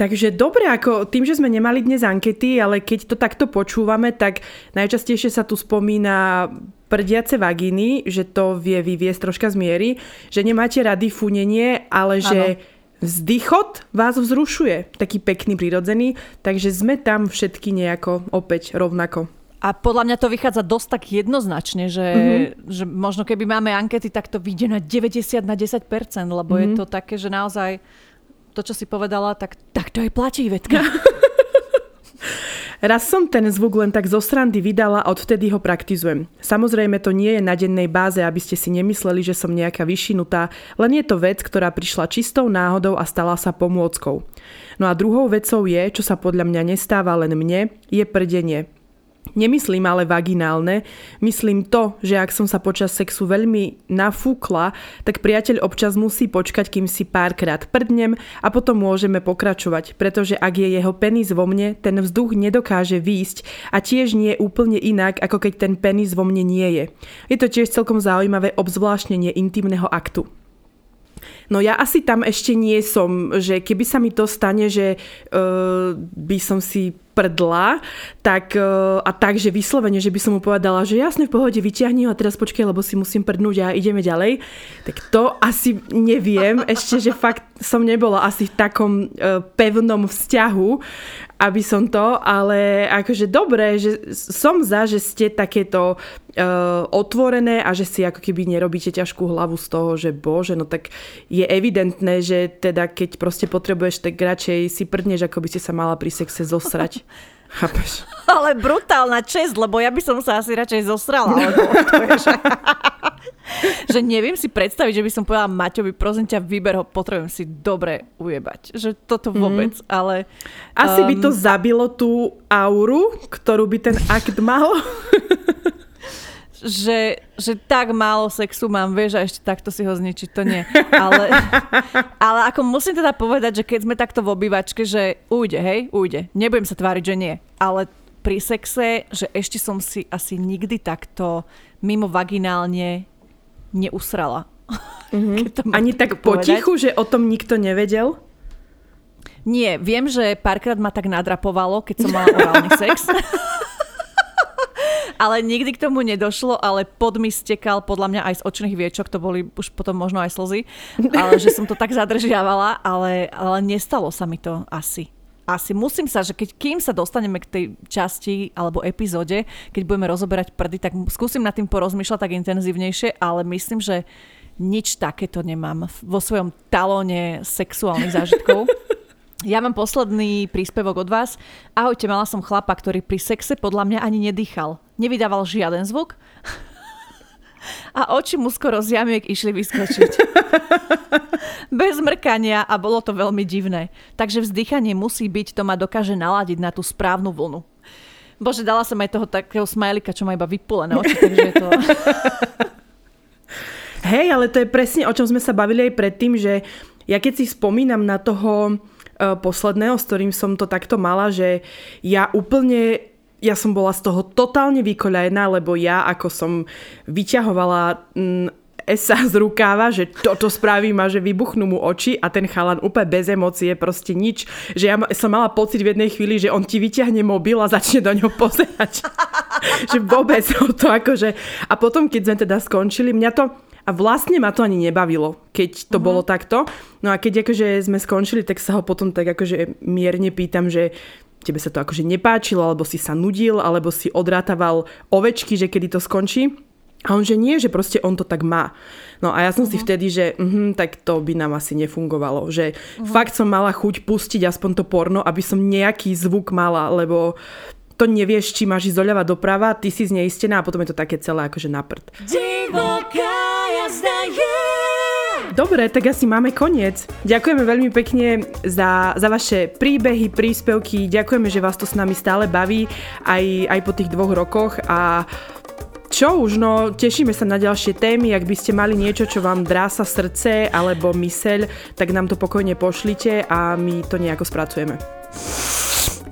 Takže dobre, ako tým, že sme nemali dnes ankety, ale keď to takto počúvame, tak najčastejšie sa tu spomína prdiace vagíny, že to vie vyviesť troška z miery, že nemáte rady funenie, ale ano. Vzdychot vás vzrušuje, taký pekný, prirodzený, takže sme tam všetky nejako opäť rovnako. A podľa mňa to vychádza dosť tak jednoznačne, že, mm-hmm. že možno keby máme ankety, tak to vyjde na 90 na 10%, lebo mm-hmm. je mhm. to také, že naozaj to, čo si povedala, tak, tak to aj platí, Vetka. Raz som ten zvuk len tak zo srandy vydala a odvtedy ho praktizujem. Samozrejme to nie je na dennej báze, aby ste si nemysleli, že som nejaká vyšinutá, len je to vec, ktorá prišla čistou náhodou a stala sa pomôckou. No a druhou vecou je, čo sa podľa mňa nestáva len mne, je prdenie. Nemyslím ale vaginálne, myslím to, že ak som sa počas sexu veľmi nafúkla, tak priateľ občas musí počkať, kým si párkrát prdnem a potom môžeme pokračovať, pretože ak je jeho penis vo mne, ten vzduch nedokáže výjsť a tiež nie úplne inak, ako keď ten penis vo mne nie je. Je to tiež celkom zaujímavé obzvláštnenie intimného aktu. No ja asi tam ešte nie som, že keby sa mi to stane, že uh, by som si prdla, tak, uh, a tak, že vyslovene, že by som mu povedala, že jasne v pohode vyťahni ho a teraz počkaj, lebo si musím prdnúť a ideme ďalej, tak to asi neviem, ešte, že fakt som nebola asi v takom uh, pevnom vzťahu, aby som to, ale akože dobré, že som za, že ste takéto uh, otvorené a že si ako keby nerobíte ťažkú hlavu z toho, že bože, no tak je evidentné, že teda keď proste potrebuješ, tak radšej si prdneš, ako by ste sa mala pri sexe zosrať. Chápeš? Ale brutálna čest, lebo ja by som sa asi radšej zosrala. Alebo že neviem si predstaviť, že by som povedala Maťovi, prosím ťa, vyber ho, potrebujem si dobre ujebať. Že toto mhm. vôbec, mm. ale... Asi um, by to zabilo tú auru, ktorú by ten akt mal. že, že tak málo sexu mám, vieš, a ešte takto si ho zničiť, to nie. Ale, ale ako musím teda povedať, že keď sme takto v obývačke, že ujde, hej, ujde. Nebudem sa tváriť, že nie. Ale pri sexe, že ešte som si asi nikdy takto mimo vaginálne neusrala. Mm-hmm. Ani tak potichu, že o tom nikto nevedel? Nie, viem, že párkrát ma tak nadrapovalo, keď som mala orálny sex. ale nikdy k tomu nedošlo, ale pod mi stekal podľa mňa aj z očných viečok, to boli už potom možno aj slzy, ale že som to tak zadržiavala, ale, ale nestalo sa mi to asi asi musím sa, že keď, kým sa dostaneme k tej časti alebo epizóde, keď budeme rozoberať prdy, tak skúsim nad tým porozmýšľať tak intenzívnejšie, ale myslím, že nič takéto nemám vo svojom talóne sexuálnych zážitkov. Ja mám posledný príspevok od vás. Ahojte, mala som chlapa, ktorý pri sexe podľa mňa ani nedýchal. Nevydával žiaden zvuk a oči mu skoro z jamiek išli vyskočiť. Bez mrkania a bolo to veľmi divné. Takže vzdychanie musí byť, to ma dokáže naladiť na tú správnu vlnu. Bože, dala som aj toho takého smajlika, čo má iba vypulené oči, takže je to... Hej, ale to je presne, o čom sme sa bavili aj predtým, že ja keď si spomínam na toho E, posledného, s ktorým som to takto mala, že ja úplne ja som bola z toho totálne vykoľajná, lebo ja ako som vyťahovala mm, esa z rukáva, že toto spravím a že vybuchnú mu oči a ten chalan úplne bez emócie, proste nič. Že ja som mala pocit v jednej chvíli, že on ti vyťahne mobil a začne do ňoho pozerať. že vôbec to akože... A potom, keď sme teda skončili, mňa to a vlastne ma to ani nebavilo, keď to uh-huh. bolo takto. No a keď akože sme skončili, tak sa ho potom tak akože mierne pýtam, že tebe sa to akože nepáčilo, alebo si sa nudil, alebo si odrátaval ovečky, že kedy to skončí. A on, že nie, že proste on to tak má. No a ja som uh-huh. si mhm. vtedy, že uh, tak to by nám asi nefungovalo. Že uh-huh. fakt som mala chuť pustiť aspoň to porno, aby som nejaký zvuk mala, lebo to nevieš, či máš ísť doľava doprava, ty si zneistená a potom je to také celé akože na prd. Divoká Dobre, tak asi máme koniec. Ďakujeme veľmi pekne za, za vaše príbehy, príspevky. Ďakujeme, že vás to s nami stále baví aj, aj po tých dvoch rokoch a čo už, no tešíme sa na ďalšie témy. Ak by ste mali niečo, čo vám drása srdce alebo myseľ, tak nám to pokojne pošlite a my to nejako spracujeme.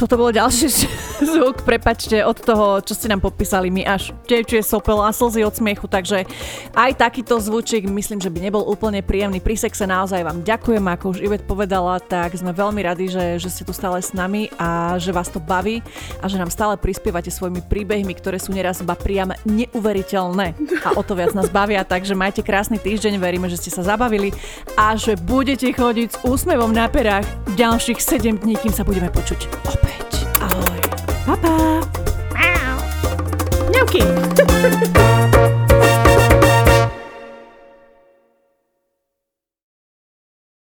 Toto bolo ďalší zvuk, prepačte, od toho, čo ste nám popísali, mi až tečuje sopel a slzy od smiechu, takže aj takýto zvučík myslím, že by nebol úplne príjemný. Pri sexe naozaj vám ďakujem, ako už Ivet povedala, tak sme veľmi radi, že, že ste tu stále s nami a že vás to baví a že nám stále prispievate svojimi príbehmi, ktoré sú neraz iba priam neuveriteľné a o to viac nás bavia, takže majte krásny týždeň, veríme, že ste sa zabavili a že budete chodiť s úsmevom na perách ďalších 7 dní, kým sa budeme počuť opäť. Ahoj. Pa, pa. Miauky.